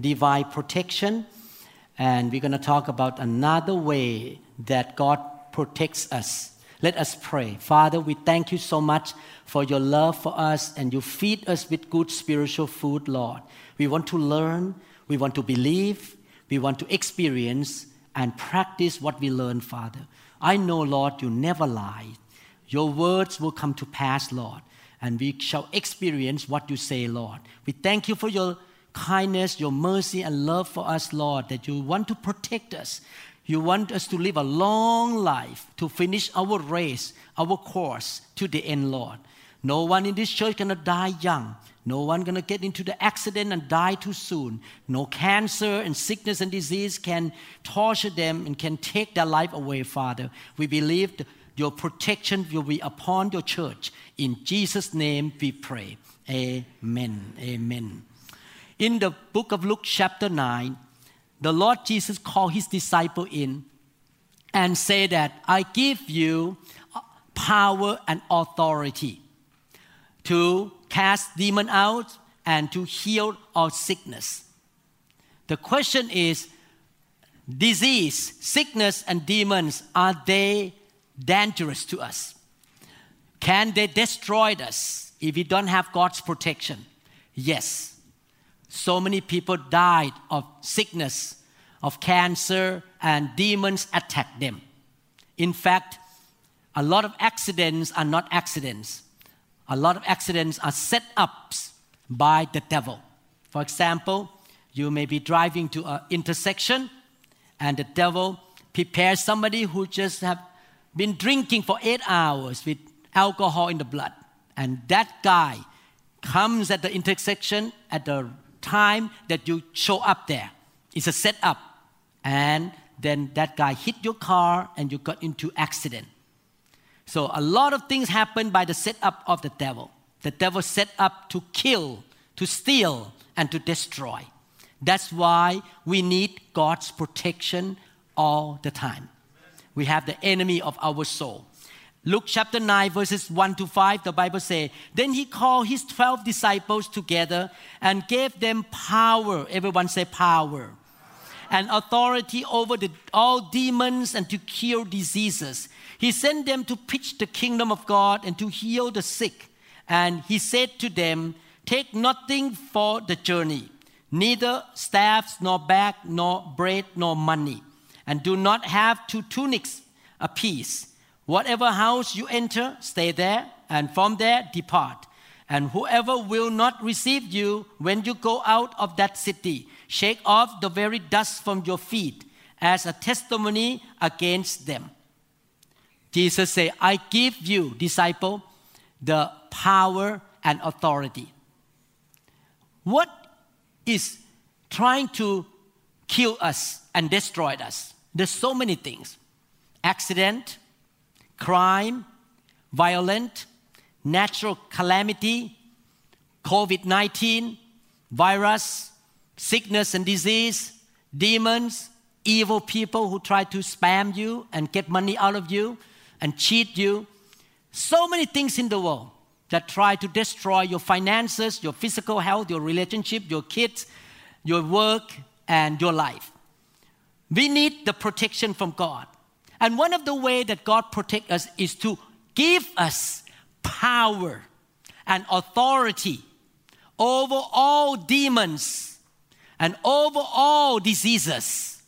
divine protection, and we're going to talk about another way that God protects us. Let us pray. Father, we thank you so much for your love for us, and you feed us with good spiritual food, Lord. We want to learn, we want to believe, we want to experience and practice what we learn, Father. I know, Lord, you never lie. Your words will come to pass, Lord, and we shall experience what you say, Lord. We thank you for your kindness, your mercy, and love for us, Lord, that you want to protect us. You want us to live a long life, to finish our race, our course to the end, Lord. No one in this church gonna die young. No one gonna get into the accident and die too soon. No cancer and sickness and disease can torture them and can take their life away, Father. We believe your protection will be upon your church. In Jesus' name we pray. Amen. Amen. In the book of Luke, chapter 9, the Lord Jesus called his disciple in and said that I give you power and authority to cast demon out and to heal all sickness. The question is disease, sickness, and demons, are they dangerous to us? Can they destroy us if we don't have God's protection? Yes. So many people died of sickness, of cancer, and demons attacked them. In fact, a lot of accidents are not accidents. A lot of accidents are set ups by the devil. For example, you may be driving to an intersection and the devil prepares somebody who just have been drinking for eight hours with alcohol in the blood. And that guy comes at the intersection at the time that you show up there. It's a setup. And then that guy hit your car and you got into accident. So a lot of things happen by the setup of the devil. The devil set up to kill, to steal, and to destroy. That's why we need God's protection all the time. We have the enemy of our soul. Luke chapter 9, verses 1 to 5, the Bible says, Then he called his 12 disciples together and gave them power. Everyone say power. And authority over the, all demons and to cure diseases. He sent them to preach the kingdom of God and to heal the sick. And he said to them, Take nothing for the journey, neither staffs, nor bag, nor bread, nor money. And do not have two tunics apiece Whatever house you enter, stay there, and from there depart. And whoever will not receive you when you go out of that city, shake off the very dust from your feet as a testimony against them. Jesus said, I give you, disciple, the power and authority. What is trying to kill us and destroy us? There's so many things accident, crime, violent, natural calamity, COVID 19, virus, sickness and disease, demons, evil people who try to spam you and get money out of you and cheat you. So many things in the world that try to destroy your finances, your physical health, your relationship, your kids, your work, and your life. We need the protection from God. And one of the ways that God protects us is to give us power and authority over all demons and over all diseases.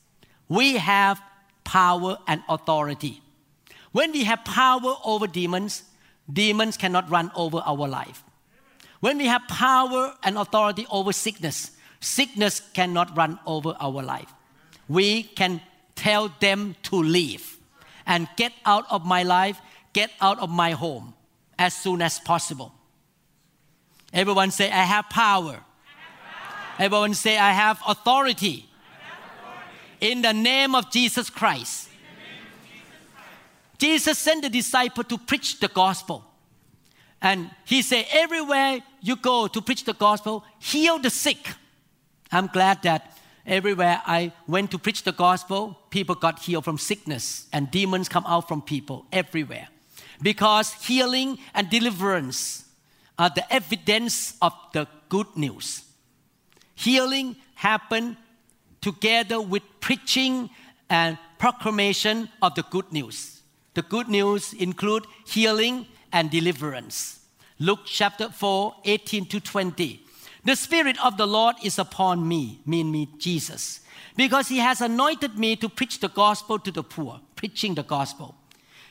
We have power and authority. When we have power over demons, demons cannot run over our life. When we have power and authority over sickness, sickness cannot run over our life. We can tell them to leave and get out of my life, get out of my home as soon as possible. Everyone say, I have power. I have power. Everyone say, I have authority. In the name of Jesus Christ. Jesus sent the disciple to preach the gospel. And he said, Everywhere you go to preach the gospel, heal the sick. I'm glad that everywhere I went to preach the gospel, people got healed from sickness and demons come out from people everywhere. Because healing and deliverance are the evidence of the good news. Healing happened together with preaching and proclamation of the good news. The good news include healing and deliverance. Luke chapter 4, 18 to 20. The Spirit of the Lord is upon me, mean me, Jesus, because He has anointed me to preach the gospel to the poor, preaching the gospel.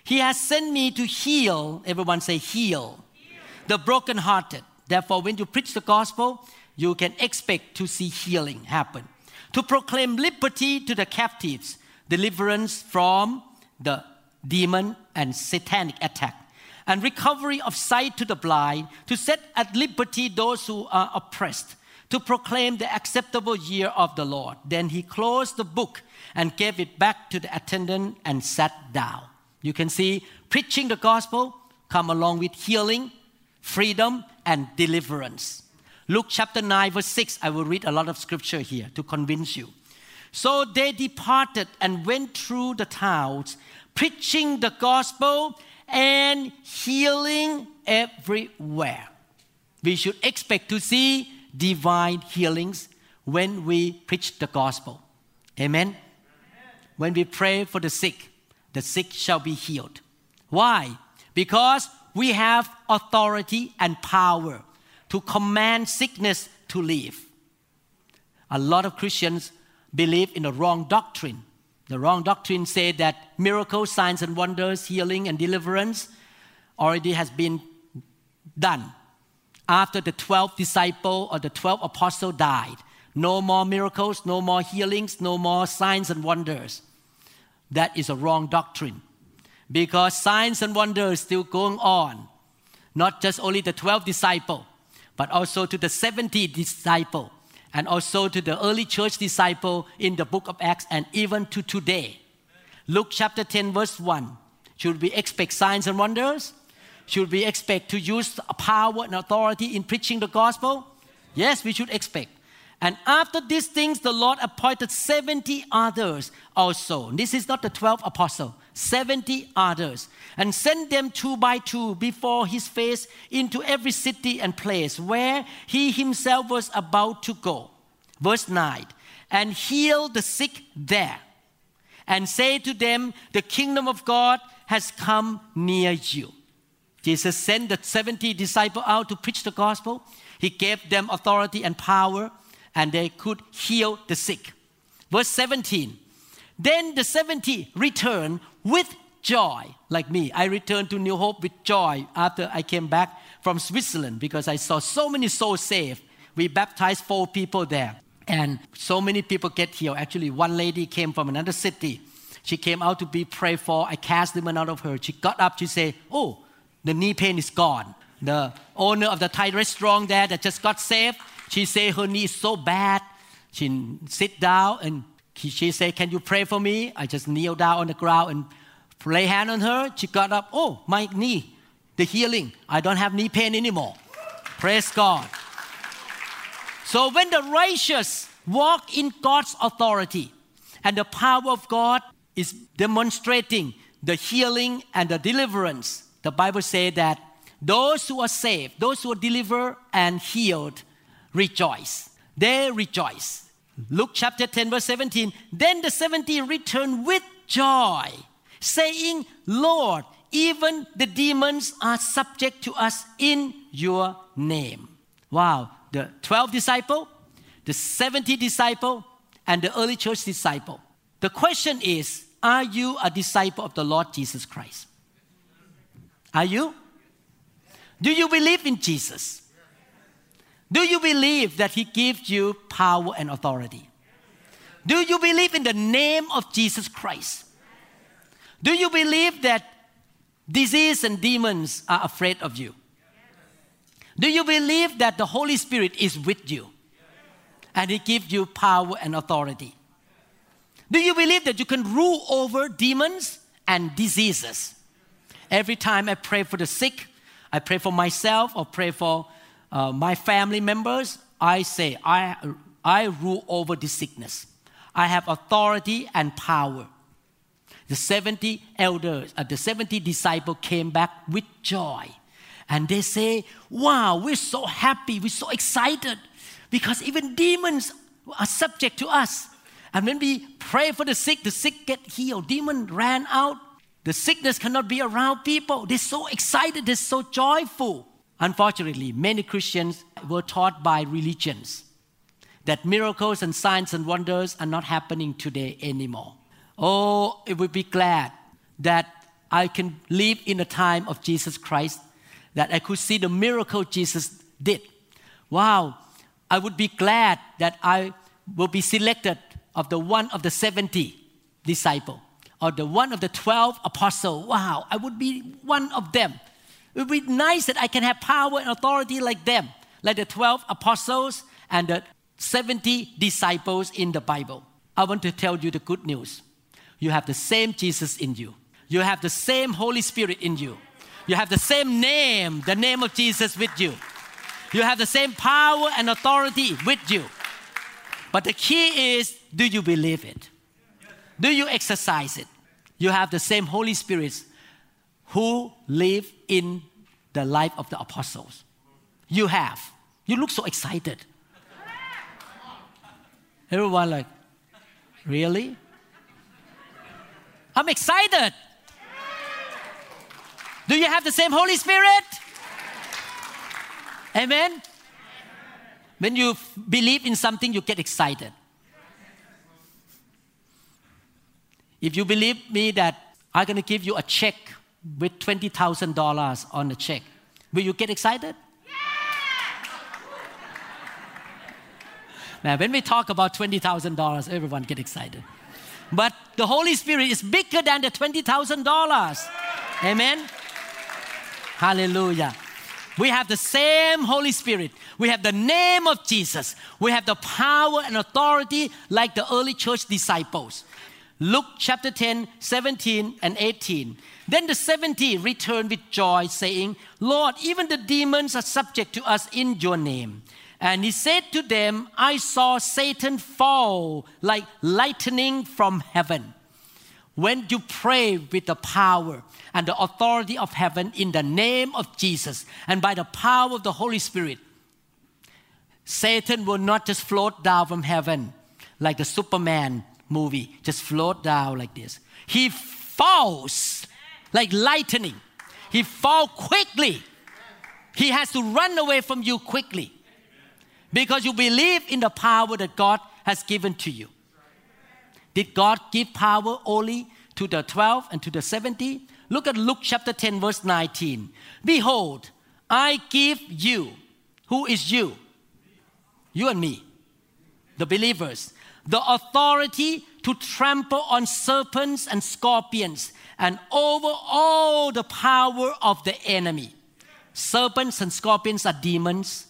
He has sent me to heal, everyone say heal, heal. the brokenhearted. Therefore, when you preach the gospel, you can expect to see healing happen. To proclaim liberty to the captives, deliverance from the demon and satanic attack and recovery of sight to the blind, to set at liberty those who are oppressed, to proclaim the acceptable year of the Lord. Then he closed the book and gave it back to the attendant and sat down. You can see preaching the gospel come along with healing, freedom, and deliverance. Luke chapter 9, verse 6, I will read a lot of scripture here to convince you. So they departed and went through the towns, preaching the gospel and healing everywhere. We should expect to see divine healings when we preach the gospel. Amen? Amen? When we pray for the sick, the sick shall be healed. Why? Because we have authority and power to command sickness to leave. A lot of Christians believe in the wrong doctrine the wrong doctrine said that miracles, signs, and wonders, healing, and deliverance already has been done after the 12 disciple or the 12 apostle died. No more miracles, no more healings, no more signs and wonders. That is a wrong doctrine because signs and wonders still going on. Not just only the 12 disciple, but also to the 70 disciple and also to the early church disciple in the book of Acts and even to today. Luke chapter 10, verse 1. Should we expect signs and wonders? Should we expect to use power and authority in preaching the gospel? Yes, we should expect. And after these things, the Lord appointed 70 others also. This is not the 12 apostles, 70 others, and sent them two by two before his face into every city and place where he himself was about to go. Verse 9 and heal the sick there, and say to them, The kingdom of God has come near you. Jesus sent the 70 disciples out to preach the gospel. He gave them authority and power and they could heal the sick. Verse 17 Then the 70 returned with joy, like me. I returned to New Hope with joy after I came back from Switzerland because I saw so many souls saved. We baptized four people there, and so many people get healed. Actually, one lady came from another city. She came out to be prayed for. I cast demon out of her. She got up. She said, "Oh, the knee pain is gone." The owner of the Thai restaurant there that just got saved she said her knee is so bad. She sit down and she said, Can you pray for me? I just kneel down on the ground and lay hand on her. She got up. Oh, my knee, the healing. I don't have knee pain anymore. Praise God. So when the righteous walk in God's authority and the power of God is demonstrating the healing and the deliverance, the Bible says that those who are saved, those who are delivered and healed, rejoice. They rejoice. Luke chapter 10, verse 17. Then the 70 returned with joy, saying, Lord, even the demons are subject to us in your name. Wow. The 12 disciple, the 70 disciple, and the early church disciple. The question is, are you a disciple of the Lord Jesus Christ? Are you? Do you believe in Jesus? Do you believe that He gives you power and authority? Do you believe in the name of Jesus Christ? Do you believe that disease and demons are afraid of you? Do you believe that the Holy Spirit is with you and He gives you power and authority? Do you believe that you can rule over demons and diseases? Every time I pray for the sick, I pray for myself or pray for uh, my family members, I say, I, I rule over this sickness. I have authority and power. The 70 elders, uh, the 70 disciples came back with joy. And they say, Wow, we're so happy, we're so excited because even demons are subject to us. And when we pray for the sick, the sick get healed. Demon ran out. The sickness cannot be around people. They're so excited, they're so joyful. Unfortunately, many Christians were taught by religions that miracles and signs and wonders are not happening today anymore. Oh, it would be glad that I can live in the time of Jesus Christ, that I could see the miracle Jesus did. Wow, I would be glad that I will be selected of the one of the 70 disciple or the one of the 12 apostle. Wow, I would be one of them. It would be nice that I can have power and authority like them, like the 12 apostles and the 70 disciples in the Bible. I want to tell you the good news. You have the same Jesus in you. You have the same Holy Spirit in you. You have the same name, the name of Jesus with you. You have the same power and authority with you. But the key is do you believe it? Do you exercise it? You have the same Holy Spirit who live in the life of the apostles. You have. You look so excited. Everyone like, really? I'm excited. Do you have the same Holy Spirit? Amen. When you believe in something, you get excited. If you believe me that I'm going to give you a check with $20,000 on the check, will you get excited? Now, when we talk about $20,000, everyone get excited. But the Holy Spirit is bigger than the $20,000. Amen. Hallelujah. We have the same Holy Spirit. We have the name of Jesus. We have the power and authority like the early church disciples. Luke chapter 10, 17 and 18. Then the 70 returned with joy, saying, Lord, even the demons are subject to us in your name. And he said to them, I saw Satan fall like lightning from heaven. When you pray with the power and the authority of heaven in the name of Jesus and by the power of the Holy Spirit, Satan will not just float down from heaven like the Superman movie, just float down like this. He falls like lightning. He falls quickly. He has to run away from you quickly because you believe in the power that God has given to you. Did God give power only to the 12 and to the 70? Look at Luke chapter 10, verse 19. Behold, I give you, who is you? You and me, the believers, the authority to trample on serpents and scorpions and over all the power of the enemy. Serpents and scorpions are demons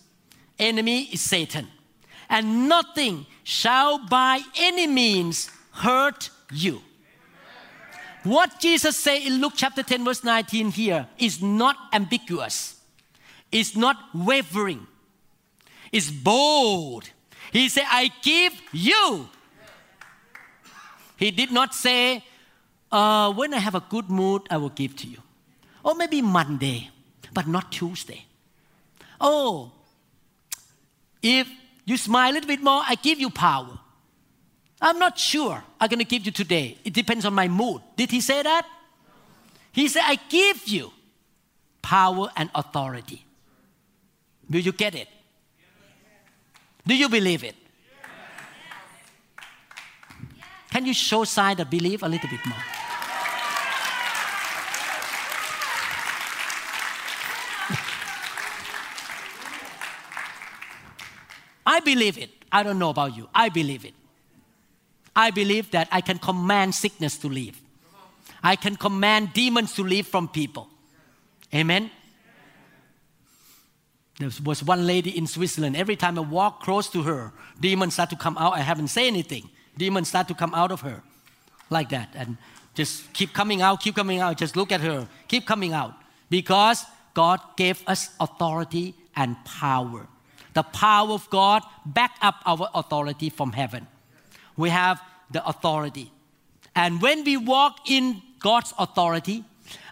enemy is Satan. And nothing shall by any means hurt you. What Jesus said in Luke chapter 10, verse 19 here is not ambiguous, it's not wavering, it's bold. He said, I give you. He did not say, uh, when I have a good mood, I will give to you. Or maybe Monday, but not Tuesday. Oh, if you smile a little bit more, I give you power. I'm not sure I'm going to give you today. It depends on my mood. Did he say that? He said, I give you power and authority. Will you get it? Do you believe it? Can you show sign of belief a little bit more? I believe it. I don't know about you. I believe it. I believe that I can command sickness to leave. I can command demons to leave from people. Amen. There was one lady in Switzerland. Every time I walk close to her, demons start to come out. I haven't said anything. demons start to come out of her like that and just keep coming out, keep coming out. Just look at her, keep coming out. Because God gave us authority and power. The power of God back up our authority from heaven. We have the authority. And when we walk in God's authority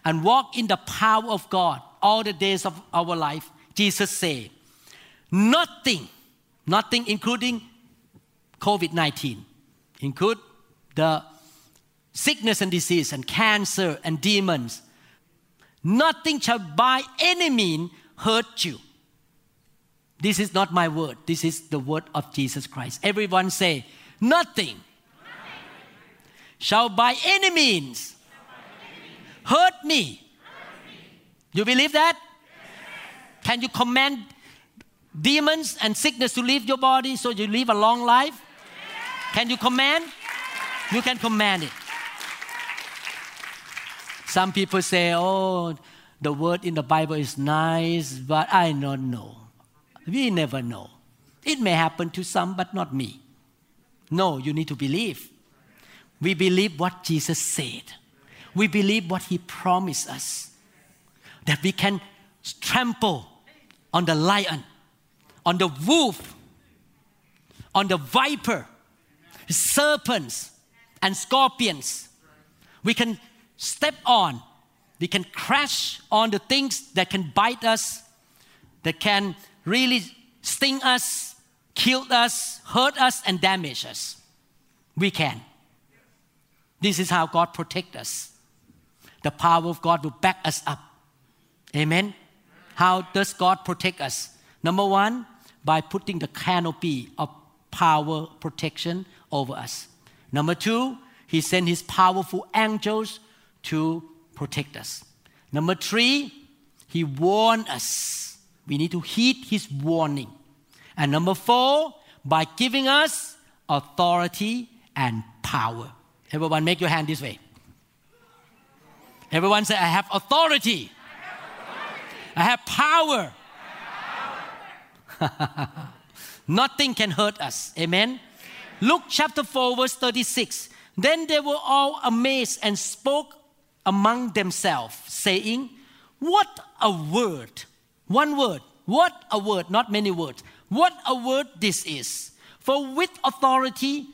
and walk in the power of God all the days of our life, Jesus said, nothing, nothing including COVID 19, include the sickness and disease and cancer and demons, nothing shall by any means hurt you. This is not my word. This is the word of Jesus Christ. Everyone say, nothing, shall by any means hurt me. You believe that? Can you command demons and sickness to leave your body so you live a long life? Can you command? You can command it. Some people say, oh, the word in the Bible is nice, but I don't know. We never know. It may happen to some, but not me. No, you need to believe. We believe what Jesus said. We believe what he promised us. That we can trample on the lion, on the wolf, on the viper, serpents, and scorpions. We can step on, we can crash on the things that can bite us, that can really sting us, kill us, hurt us, and damage us. We can. This is how God protects us. The power of God will back us up. Amen. How does God protect us? Number one, by putting the canopy of power protection over us. Number two, He sent His powerful angels to protect us. Number three, He warned us. We need to heed His warning. And number four, by giving us authority and power. Everyone, make your hand this way. Everyone say, I have authority. I have power. I have power. Nothing can hurt us. Amen. Luke chapter 4, verse 36. Then they were all amazed and spoke among themselves, saying, What a word! One word. What a word, not many words. What a word this is. For with authority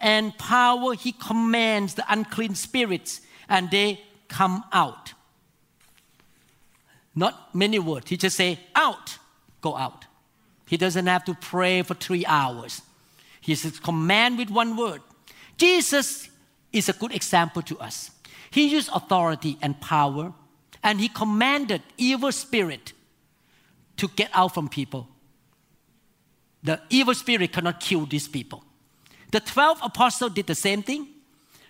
and power he commands the unclean spirits, and they come out. Not many words. He just say, out, go out. He doesn't have to pray for three hours. He says, command with one word. Jesus is a good example to us. He used authority and power, and he commanded evil spirit to get out from people. The evil spirit cannot kill these people. The 12 apostles did the same thing.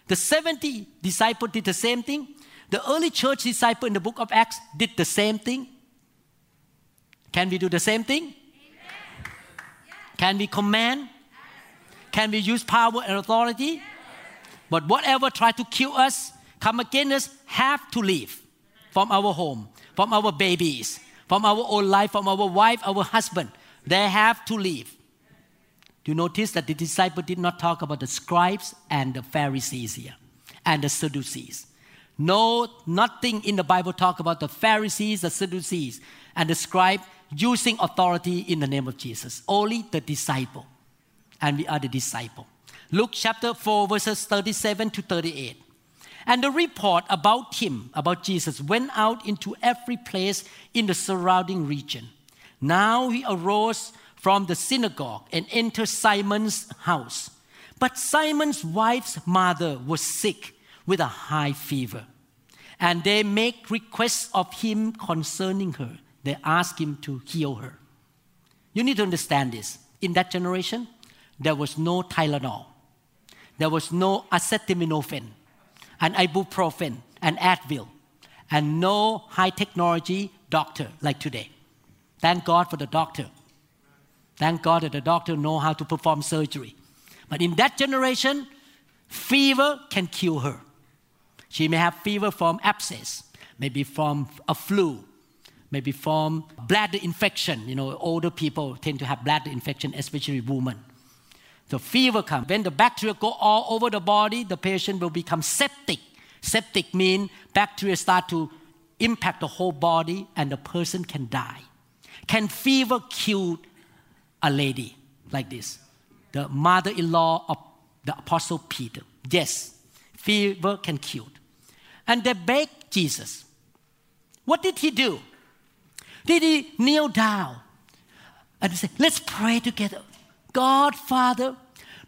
The 70 disciples did the same thing. The early church disciple in the book of Acts did the same thing. Can we do the same thing? Can we command? Can we use power and authority? But whatever try to kill us, come against us, have to leave from our home, from our babies, from our own life, from our wife, our husband. They have to leave. Do you notice that the disciple did not talk about the scribes and the Pharisees here and the Sadducees? No, nothing in the Bible talk about the Pharisees, the Sadducees, and the scribe using authority in the name of Jesus. Only the disciple. And we are the disciple. Luke chapter 4, verses 37 to 38. And the report about him, about Jesus, went out into every place in the surrounding region. Now he arose from the synagogue and entered Simon's house. But Simon's wife's mother was sick with a high fever. And they make requests of him concerning her. They ask him to heal her. You need to understand this. In that generation, there was no Tylenol, there was no acetaminophen, and ibuprofen, and Advil, and no high technology doctor like today. Thank God for the doctor. Thank God that the doctor know how to perform surgery. But in that generation, fever can kill her. She may have fever from abscess, maybe from a flu, maybe from bladder infection. You know, older people tend to have bladder infection, especially women. The fever comes. When the bacteria go all over the body, the patient will become septic. Septic means bacteria start to impact the whole body and the person can die. Can fever kill a lady like this? The mother in law of the Apostle Peter. Yes, fever can kill. And they begged Jesus. What did he do? Did he kneel down and say, Let's pray together? God, Father,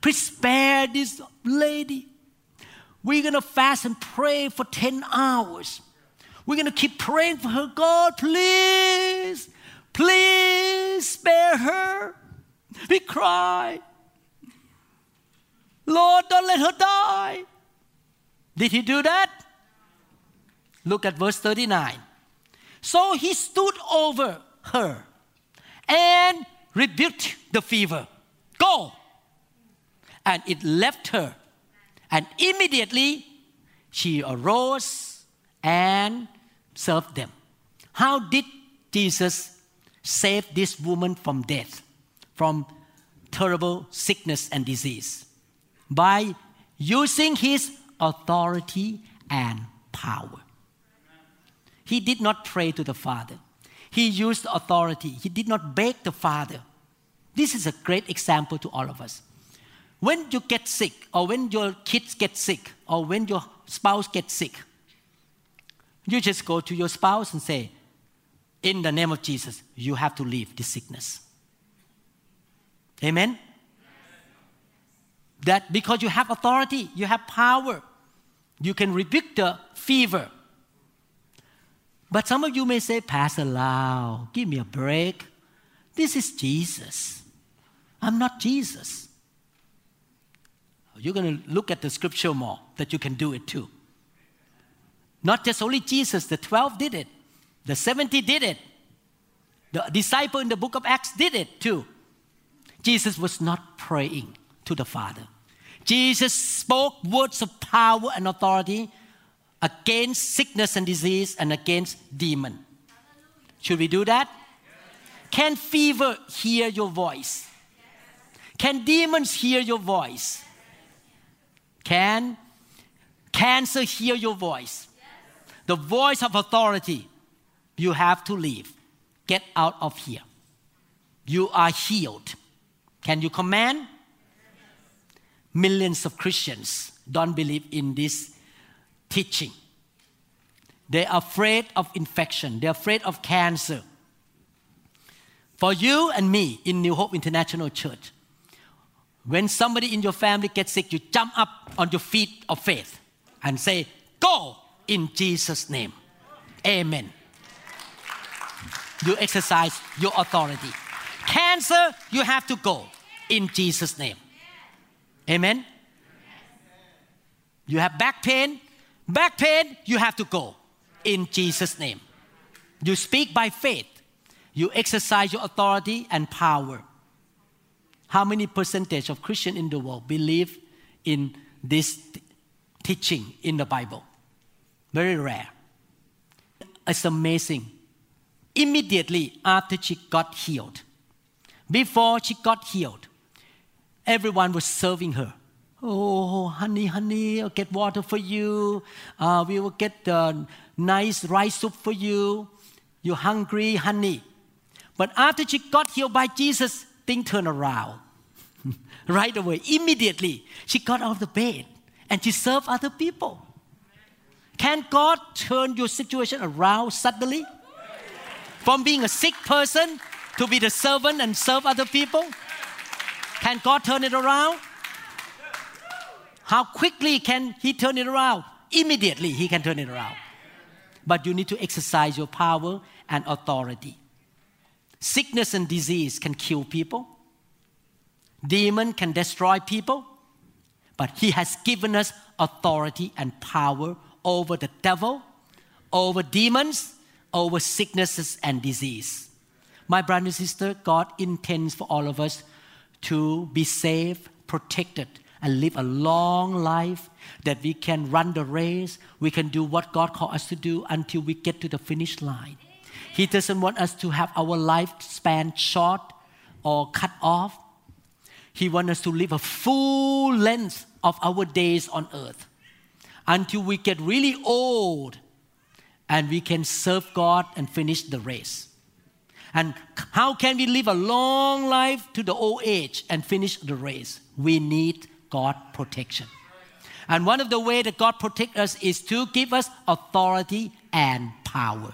please spare this lady. We're going to fast and pray for 10 hours. We're going to keep praying for her. God, please, please spare her. We cry. Lord, don't let her die. Did he do that? Look at verse 39. So he stood over her and rebuked the fever. Go! And it left her. And immediately she arose and served them. How did Jesus save this woman from death, from terrible sickness and disease? By using his authority and power. He did not pray to the Father. He used authority. He did not beg the Father. This is a great example to all of us. When you get sick, or when your kids get sick, or when your spouse gets sick, you just go to your spouse and say, In the name of Jesus, you have to leave this sickness. Amen? That because you have authority, you have power, you can rebuke the fever. But some of you may say, Pastor Lau, give me a break. This is Jesus. I'm not Jesus. You're going to look at the scripture more that you can do it too. Not just only Jesus, the 12 did it, the 70 did it, the disciple in the book of Acts did it too. Jesus was not praying to the Father. Jesus spoke words of power and authority against sickness and disease and against demon. Should we do that? Can fever hear your voice? Can demons hear your voice? Can cancer hear your voice? The voice of authority. You have to leave. Get out of here. You are healed. Can you command? Millions of Christians don't believe in this teaching. They are afraid of infection, they're afraid of cancer. For you and me in New Hope International Church, when somebody in your family gets sick, you jump up on your feet of faith and say, Go in Jesus' name. Amen. You exercise your authority. Cancer, you have to go in Jesus' name. Amen. You have back pain, back pain, you have to go in Jesus' name. You speak by faith, you exercise your authority and power. How many percentage of Christian in the world believe in this t- teaching in the Bible? Very rare. It's amazing. Immediately after she got healed, before she got healed, everyone was serving her. Oh, honey, honey, I'll get water for you. Uh, we will get the nice rice soup for you. You're hungry, honey. But after she got healed by Jesus, thing turned around. right away, immediately, she got out of the bed and she served other people. Can God turn your situation around suddenly? From being a sick person to be the servant and serve other people? Can God turn it around? How quickly can He turn it around? Immediately, He can turn it around. But you need to exercise your power and authority. Sickness and disease can kill people, demon can destroy people, but He has given us authority and power over the devil, over demons, over sicknesses and disease. My brother and sister, God intends for all of us to be safe, protected, and live a long life that we can run the race, we can do what God called us to do until we get to the finish line. He doesn't want us to have our lifespan short or cut off. He wants us to live a full length of our days on earth until we get really old and we can serve God and finish the race. And how can we live a long life to the old age and finish the race? We need God protection. And one of the ways that God protects us is to give us authority and power.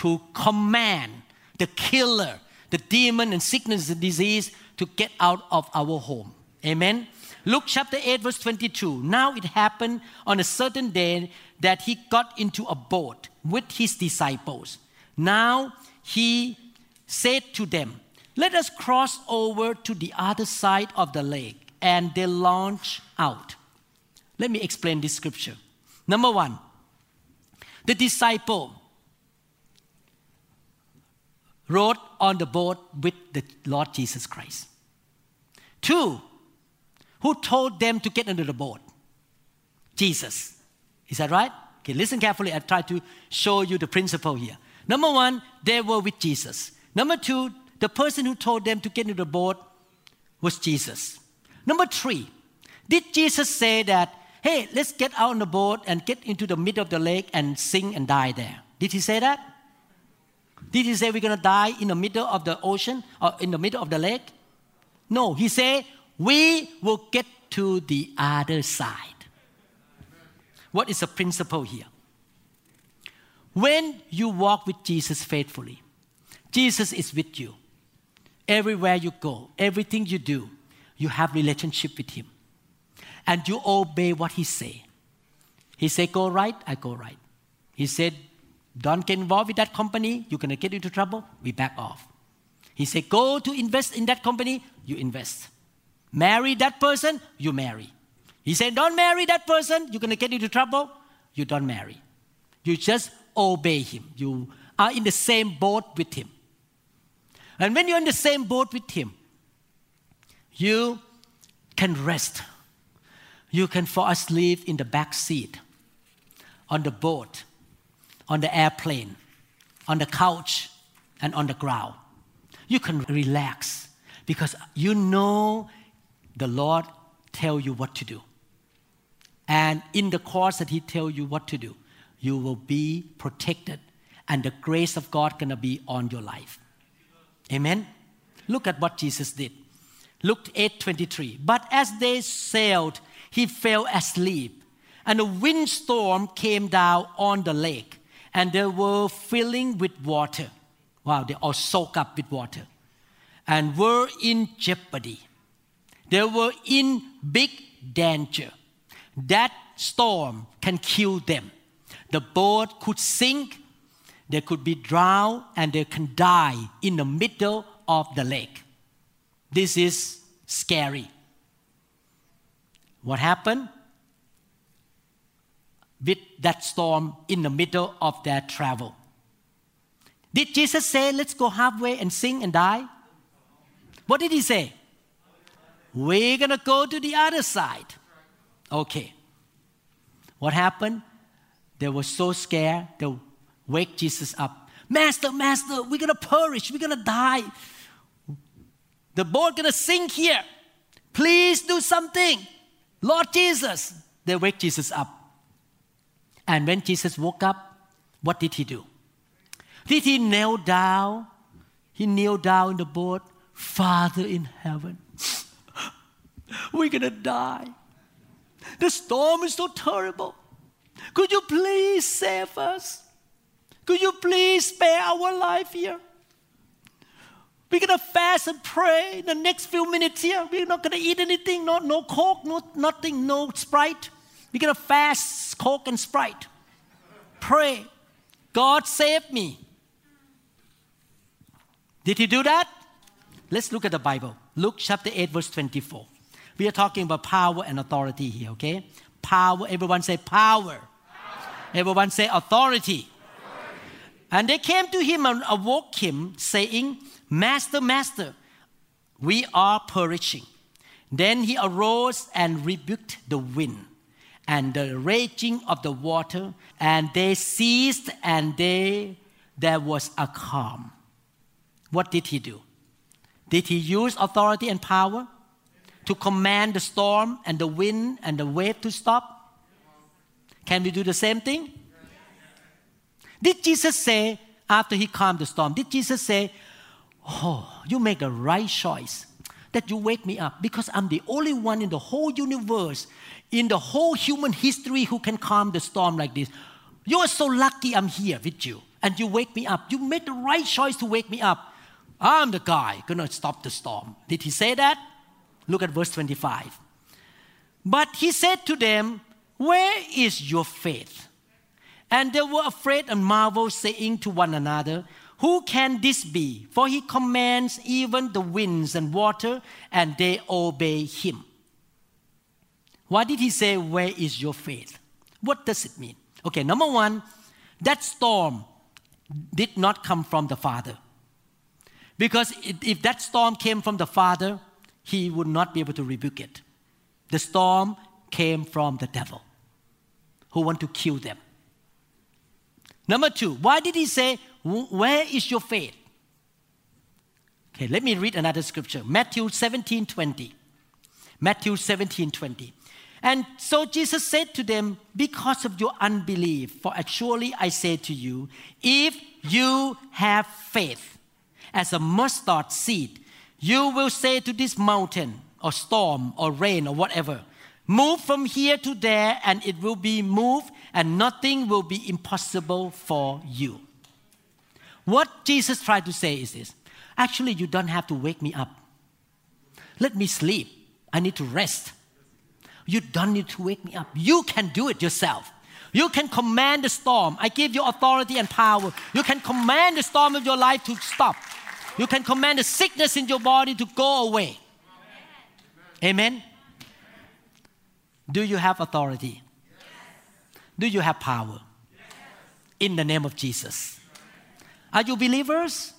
To command the killer, the demon and sickness and disease to get out of our home. Amen. Luke chapter 8, verse 22. Now it happened on a certain day that he got into a boat with his disciples. Now he said to them, Let us cross over to the other side of the lake. And they launched out. Let me explain this scripture. Number one, the disciple rode on the boat with the Lord Jesus Christ. Two, who told them to get into the boat? Jesus. Is that right? Okay, listen carefully. I've tried to show you the principle here. Number one, they were with Jesus. Number two, the person who told them to get into the boat was Jesus. Number three, did Jesus say that, hey, let's get out on the boat and get into the middle of the lake and sing and die there? Did he say that? Did he say we're going to die in the middle of the ocean or in the middle of the lake? No, he said we will get to the other side. What is the principle here? When you walk with Jesus faithfully, Jesus is with you. Everywhere you go, everything you do, you have relationship with him. And you obey what he say. He said, go right, I go right. He said, don't get involved with that company, you're gonna get into trouble, we back off. He said, go to invest in that company, you invest. Marry that person, you marry. He said, don't marry that person, you're gonna get into trouble, you don't marry. You just obey him. You are in the same boat with him. And when you're in the same boat with him, you can rest. You can fall asleep in the back seat, on the boat, on the airplane, on the couch, and on the ground. You can relax because you know the Lord tell you what to do. And in the course that He tell you what to do, you will be protected, and the grace of God gonna be on your life. Amen. Look at what Jesus did. Luke 8:23. But as they sailed, he fell asleep, and a windstorm came down on the lake, and they were filling with water. Wow, they all soaked up with water, and were in jeopardy. They were in big danger. That storm can kill them. The boat could sink, they could be drowned, and they can die in the middle of the lake. This is scary. What happened? With that storm in the middle of their travel. Did Jesus say, let's go halfway and sing and die? What did he say? We're going to go to the other side. Okay. What happened? They were so scared, they wake Jesus up. Master, Master, we're going to perish. We're going to die. The boat going to sink here. Please do something. Lord Jesus. They wake Jesus up. And when Jesus woke up, what did he do? Did he kneel down? He kneeled down in the boat. Father in heaven, we're to die. The storm is so terrible. Could you please save us? Could you please spare our life here? We're gonna fast and pray in the next few minutes here. We're not gonna eat anything, no, no Coke, no nothing, no Sprite. We're gonna fast Coke and Sprite. Pray. God save me. Did he do that? Let's look at the Bible. Luke chapter 8, verse 24. We are talking about power and authority here, okay? Power, everyone say power. power. Everyone say authority. authority. And they came to him and awoke him, saying, Master, Master, we are perishing. Then he arose and rebuked the wind and the raging of the water, and they ceased, and they, there was a calm. What did he do? Did he use authority and power to command the storm and the wind and the wave to stop? Can we do the same thing? Did Jesus say, after he calmed the storm, did Jesus say, Oh, you make the right choice that you wake me up because I'm the only one in the whole universe, in the whole human history who can calm the storm like this. You are so lucky I'm here with you and you wake me up. You made the right choice to wake me up. I'm the guy gonna stop the storm. Did he say that? Look at verse 25. But he said to them, Where is your faith? And they were afraid and marveled, saying to one another, Who can this be? For he commands even the winds and water, and they obey him. Why did he say, Where is your faith? What does it mean? Okay, number one, that storm did not come from the Father. Because if that storm came from the Father, he would not be able to rebuke it. The storm came from the devil who want to kill them. Number two, why did he say, Where is your faith? Okay, let me read another scripture Matthew 17 20. Matthew 17 20. And so Jesus said to them, Because of your unbelief, for actually I say to you, if you have faith as a mustard seed, you will say to this mountain or storm or rain or whatever, Move from here to there, and it will be moved, and nothing will be impossible for you. What Jesus tried to say is this actually, you don't have to wake me up. Let me sleep. I need to rest. You don't need to wake me up. You can do it yourself. You can command the storm. I give you authority and power. You can command the storm of your life to stop. You can command the sickness in your body to go away. Amen. Do you have authority? Do you have power? In the name of Jesus. Are you believers?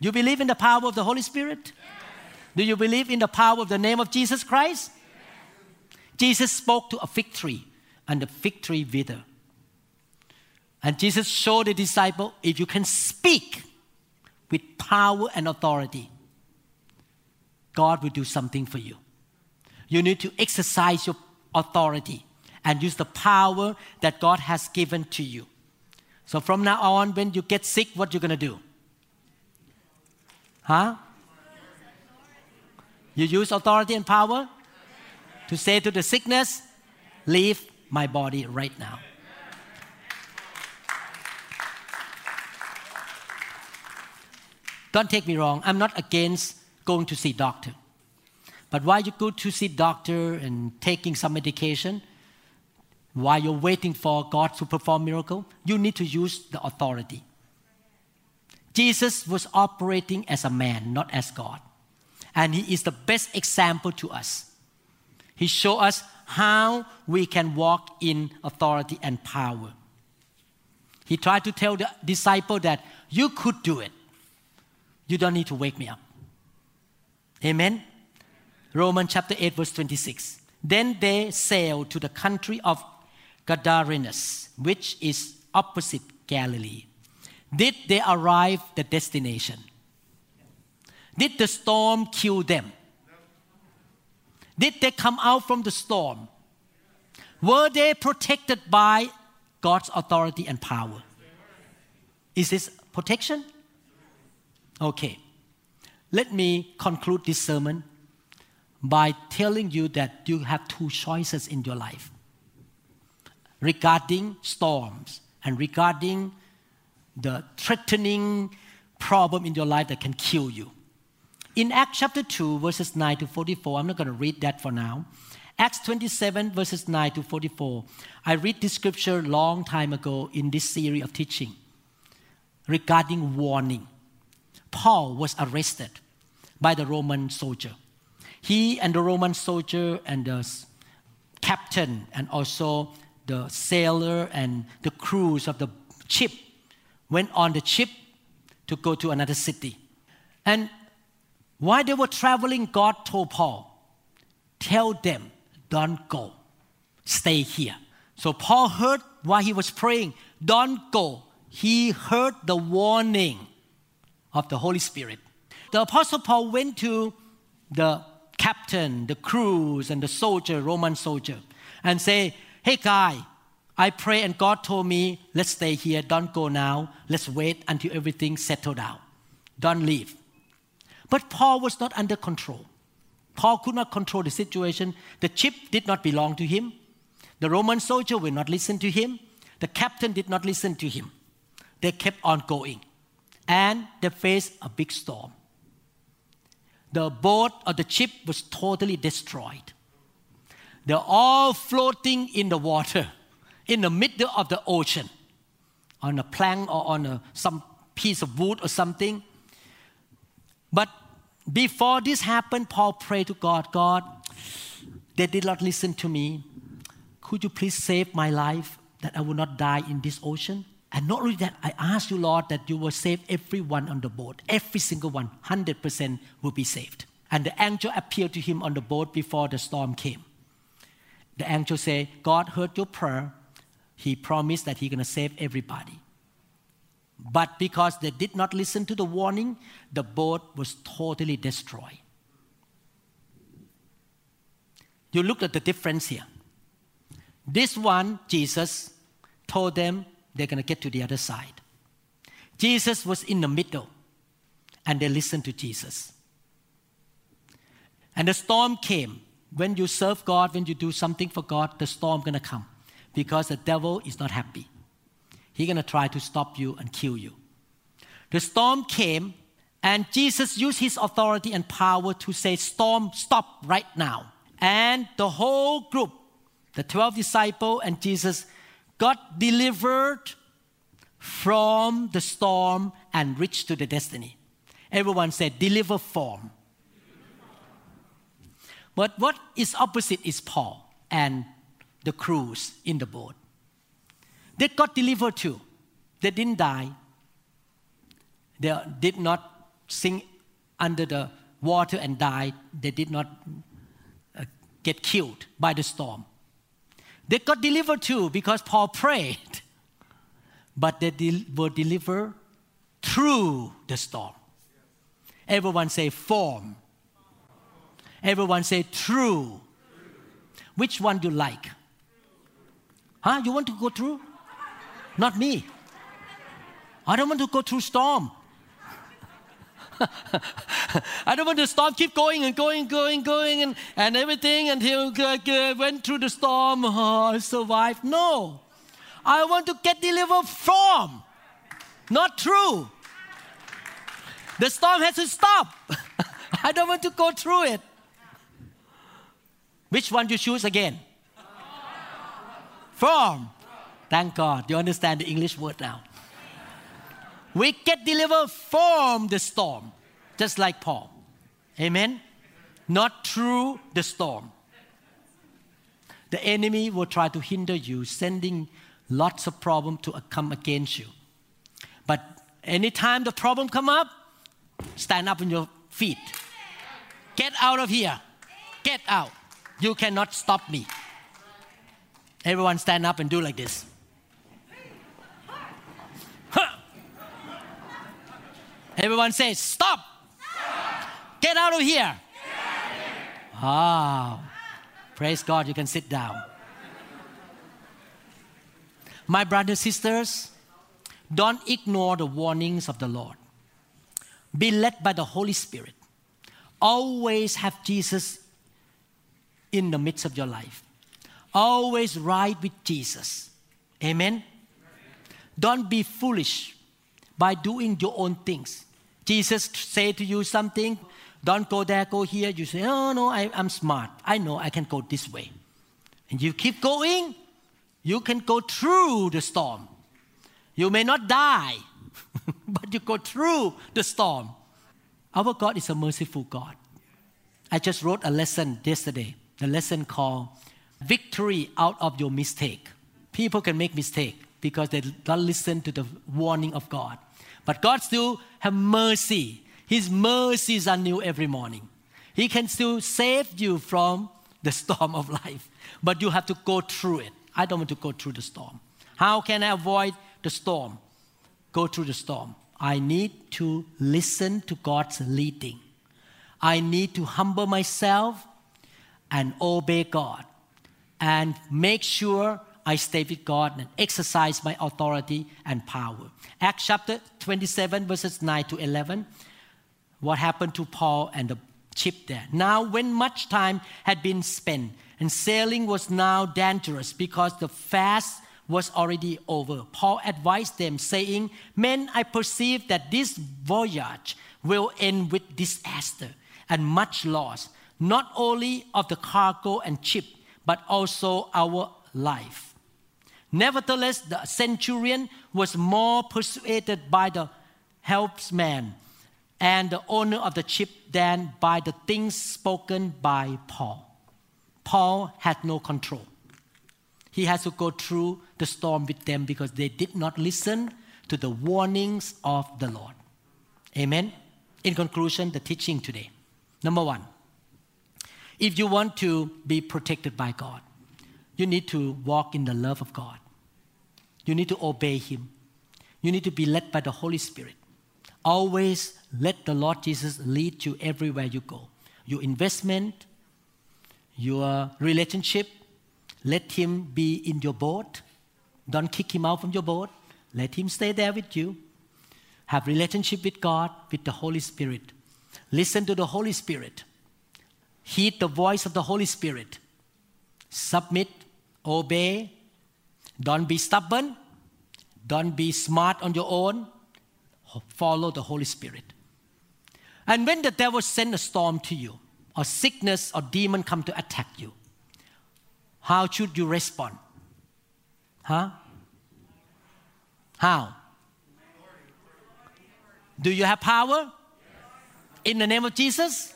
You believe in the power of the Holy Spirit? Do you believe in the power of the name of Jesus Christ? Jesus spoke to a fig tree, and the fig tree withered. And Jesus showed the disciple if you can speak with power and authority, God will do something for you. You need to exercise your authority and use the power that God has given to you. So from now on, when you get sick, what you're gonna do? Huh? You use authority and power? To say to the sickness, Leave my body right now. Don't take me wrong, I'm not against going to see doctor. But while you go to see doctor and taking some medication, while you're waiting for God to perform miracle, you need to use the authority. Jesus was operating as a man, not as God. And he is the best example to us. He showed us how we can walk in authority and power. He tried to tell the disciple that you could do it. You don't need to wake me up. Amen. Romans chapter 8, verse 26. Then they sailed to the country of Gadarenes, which is opposite Galilee. Did they arrive the destination? Did the storm kill them? Did they come out from the storm? Were they protected by God's authority and power? Is this protection? Okay. Let me conclude this sermon by telling you that you have two choices in your life regarding storms and regarding the threatening problem in your life that can kill you. In Acts chapter 2, verses 9 to 44, I'm not going to read that for now. Acts 27, verses 9 to 44. I read this scripture long time ago in this series of teaching regarding warning. Paul was arrested by the Roman soldier. He and the Roman soldier and the captain and also the sailor and the crews of the ship went on the ship to go to another city. And while they were traveling, God told Paul, Tell them, don't go, stay here. So Paul heard while he was praying, Don't go. He heard the warning of the Holy Spirit. the Apostle Paul went to the captain, the crews, and the soldier, Roman soldier, and say, Hey guy, I pray and God told me, let's stay here, don't go now, let's wait until everything settled out. Don't leave. But Paul was not under control. Paul could not control the situation. The ship did not belong to him. The Roman soldier will not listen to him. The captain did not listen to him. They kept on going. And they faced a big storm. The boat or the ship was totally destroyed. They're all floating in the water in the middle of the ocean on a plank or on a, some piece of wood or something. But before this happened, Paul prayed to God God, they did not listen to me. Could you please save my life that I will not die in this ocean? And not only that, I ask you, Lord, that you will save everyone on the boat. Every single one, 100% will be saved. And the angel appeared to him on the boat before the storm came. The angel said, God heard your prayer. He promised that he's going to save everybody. But because they did not listen to the warning, the boat was totally destroyed. You look at the difference here. This one, Jesus, told them they're going to get to the other side. Jesus was in the middle, and they listened to Jesus. And the storm came. When you serve God, when you do something for God, the storm going to come because the devil is not happy. He's going to try to stop you and kill you. The storm came, and Jesus used his authority and power to say, Storm, stop right now. And the whole group, the 12 disciples and Jesus, got delivered from the storm and reached to the destiny. Everyone said, deliver form. But what is opposite is Paul and the crews in the boat. They got delivered too. They didn't die. They did not sink under the water and die. They did not uh, get killed by the storm. They got delivered too because Paul prayed. But they del- were delivered through the storm. Everyone say form. Everyone say true. Which one do you like? Huh? You want to go through? Not me. I don't want to go through storm. I don't want to storm keep going and going, going, going, and, and everything until uh, went through the storm. Oh, I survived. No. I want to get delivered from, not through. The storm has to stop. I don't want to go through it. Which one you choose again? From. Thank God. You understand the English word now. We get delivered from the storm, just like Paul. Amen? Not through the storm. The enemy will try to hinder you, sending lots of problems to come against you. But anytime the problem come up, stand up on your feet. Get out of here. Get out. You cannot stop me. Everyone stand up and do like this. Everyone say, Stop! Stop. Get out of here! Ah, praise God, you can sit down. My brothers sisters, don't ignore the warnings of the Lord. Be led by the Holy Spirit. Always have Jesus in the midst of your life. Always ride with Jesus. Amen. Don't be foolish by doing your own things. Jesus say to you something, don't go there, go here. You say, oh no, I, I'm smart. I know I can go this way. And you keep going, you can go through the storm. You may not die, but you go through the storm. Our God is a merciful God. I just wrote a lesson yesterday, the lesson called Victory Out of Your Mistake. People can make mistake because they don't listen to the warning of God. But God still have mercy. His mercies are new every morning. He can still save you from the storm of life, but you have to go through it. I don't want to go through the storm. How can I avoid the storm? Go through the storm. I need to listen to God's leading. I need to humble myself and obey God and make sure I stay with God and exercise my authority and power. Acts chapter 27, verses 9 to 11. What happened to Paul and the ship there? Now, when much time had been spent and sailing was now dangerous because the fast was already over, Paul advised them, saying, Men, I perceive that this voyage will end with disaster and much loss, not only of the cargo and ship, but also our life. Nevertheless, the centurion was more persuaded by the helmsman and the owner of the ship than by the things spoken by Paul. Paul had no control. He has to go through the storm with them because they did not listen to the warnings of the Lord. Amen. In conclusion, the teaching today. Number one, if you want to be protected by God, you need to walk in the love of God. You need to obey Him. You need to be led by the Holy Spirit. Always let the Lord Jesus lead you everywhere you go. Your investment, your relationship, let Him be in your boat. Don't kick Him out from your boat. Let Him stay there with you. Have relationship with God, with the Holy Spirit. Listen to the Holy Spirit. Heed the voice of the Holy Spirit. Submit, obey. Don't be stubborn. Don't be smart on your own. Follow the Holy Spirit. And when the devil sends a storm to you, or sickness or demon come to attack you, how should you respond? Huh? How? Do you have power? In the name of Jesus?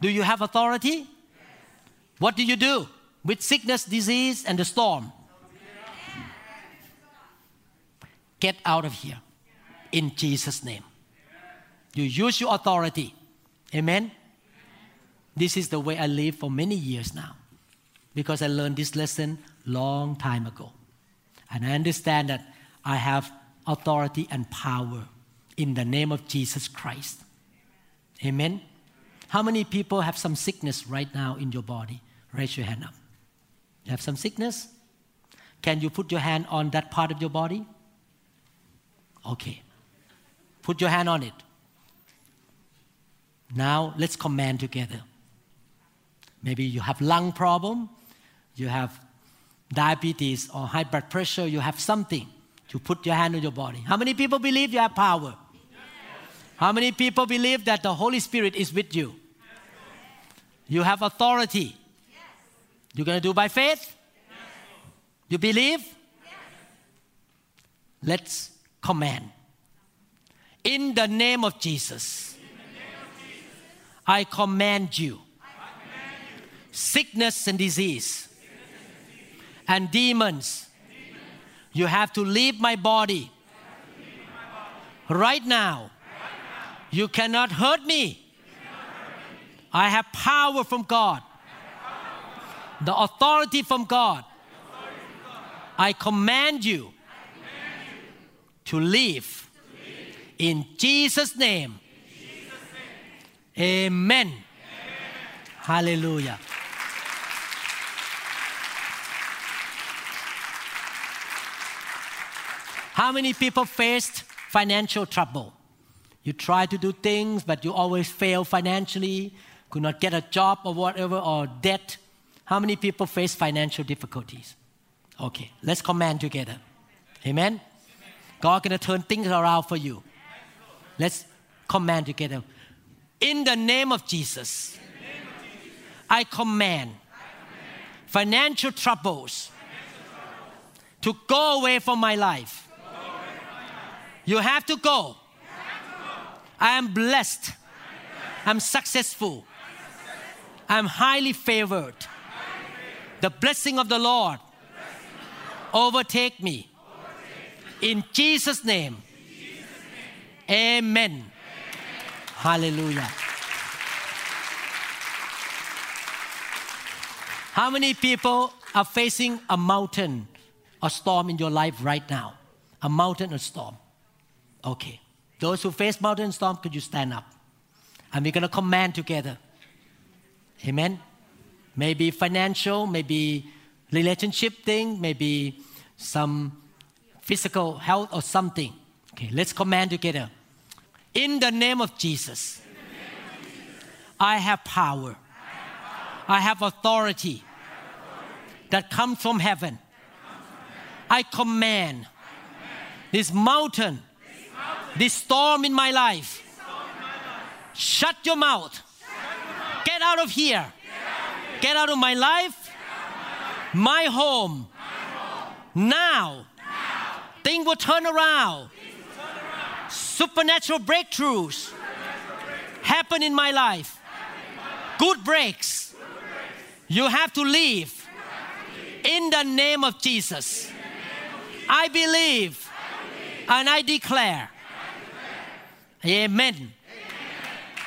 Do you have authority? What do you do with sickness, disease, and the storm? Get out of here in Jesus' name. You use your authority. Amen. This is the way I live for many years now because I learned this lesson long time ago. And I understand that I have authority and power in the name of Jesus Christ. Amen. How many people have some sickness right now in your body? Raise your hand up. You have some sickness? Can you put your hand on that part of your body? Okay. Put your hand on it. Now let's command together. Maybe you have lung problem, you have diabetes or high blood pressure, you have something. You put your hand on your body. How many people believe you have power? How many people believe that the Holy Spirit is with you? You have authority. You're going to do by faith? You believe? Let's command. In the name of Jesus, I command you sickness and disease and demons. You have to leave my body right now. You cannot hurt me. I have power from God, the authority from God. I command you to live. in Jesus' name. Amen. Hallelujah. How many people faced financial trouble? You try to do things, but you always fail financially, could not get a job or whatever, or debt. How many people face financial difficulties? Okay, let's command together. Amen? God gonna turn things around for you. Let's command together. In the name of Jesus, I command financial troubles to go away from my life. You have to go. I am blessed. I'm successful. I'm highly favored. The blessing of the Lord overtake me. In Jesus' name. Amen. Hallelujah. How many people are facing a mountain, a storm in your life right now? A mountain, a storm. Okay. Those who face mountain storm, could you stand up? And we're going to command together. Amen. Maybe financial, maybe relationship thing, maybe some physical health or something. Okay, let's command together. In the name of Jesus, I have power. I have authority that comes from heaven. I command this mountain, this storm in my life. Shut your mouth. Get out of here. Get out of my life, my home. Now, things will turn around. Supernatural breakthroughs happen in my life. Good breaks. You have to leave. In the name of Jesus. I believe and I declare. Amen.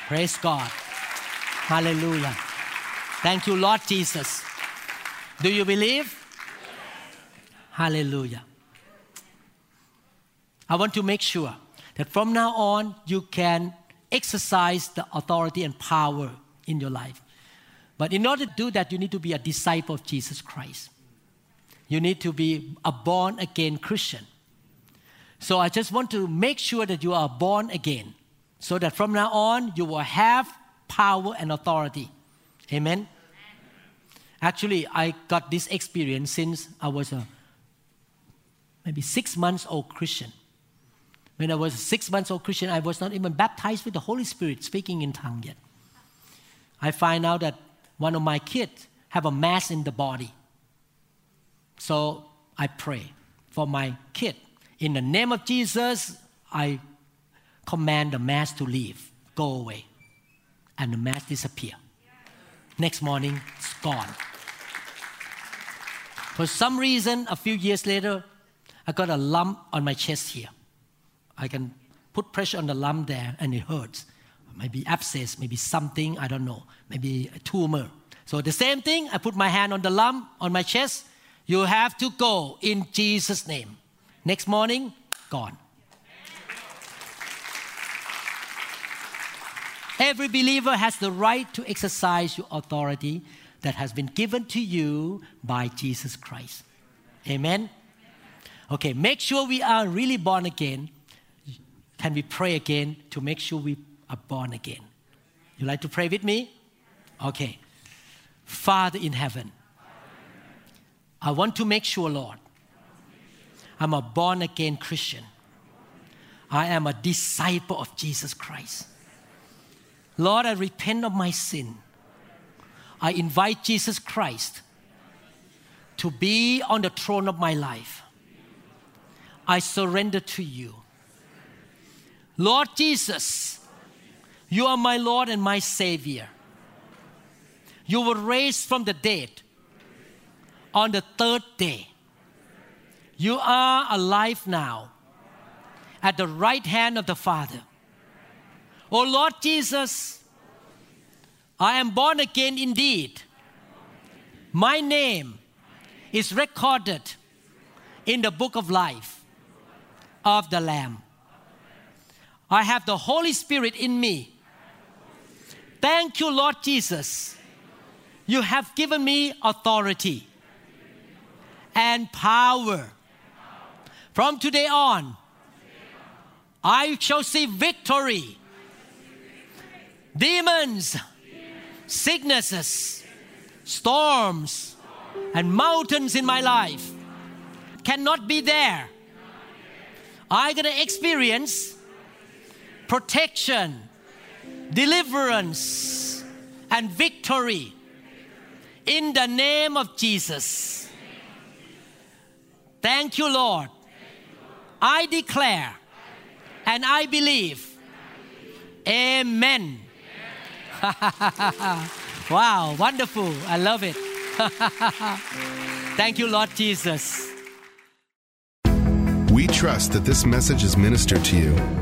Praise God. Hallelujah. Thank you, Lord Jesus. Do you believe? Hallelujah. I want to make sure that from now on you can exercise the authority and power in your life. But in order to do that, you need to be a disciple of Jesus Christ. You need to be a born again Christian. So I just want to make sure that you are born again so that from now on you will have power and authority. Amen. Actually, I got this experience since I was a maybe six months old Christian. When I was six months old Christian, I was not even baptized with the Holy Spirit, speaking in tongue yet. I find out that one of my kids have a mass in the body. So I pray for my kid. In the name of Jesus, I command the mass to leave, go away. And the mass disappear. Next morning, it's gone. For some reason, a few years later, I got a lump on my chest here. I can put pressure on the lump there and it hurts. Maybe abscess, maybe something, I don't know, maybe a tumor. So the same thing, I put my hand on the lump on my chest. You have to go in Jesus' name. Next morning, gone. Every believer has the right to exercise your authority that has been given to you by Jesus Christ. Amen. Okay, make sure we are really born again. Can we pray again to make sure we are born again? You like to pray with me? Okay. Father in heaven, I want to make sure, Lord, I'm a born again Christian. I am a disciple of Jesus Christ. Lord, I repent of my sin. I invite Jesus Christ to be on the throne of my life. I surrender to you. Lord Jesus, you are my Lord and my Savior. You were raised from the dead on the third day. You are alive now at the right hand of the Father. Oh Lord Jesus, I am born again indeed. My name is recorded in the book of life of the Lamb. I have the Holy Spirit in me. Thank you, Lord Jesus. You have given me authority and power. From today on, I shall see victory. Demons, sicknesses, storms, and mountains in my life cannot be there. I'm going to experience protection, deliverance, and victory in the name of Jesus. Thank you, Lord. I declare and I believe. Amen. wow, wonderful. I love it. Thank you, Lord Jesus. We trust that this message is ministered to you.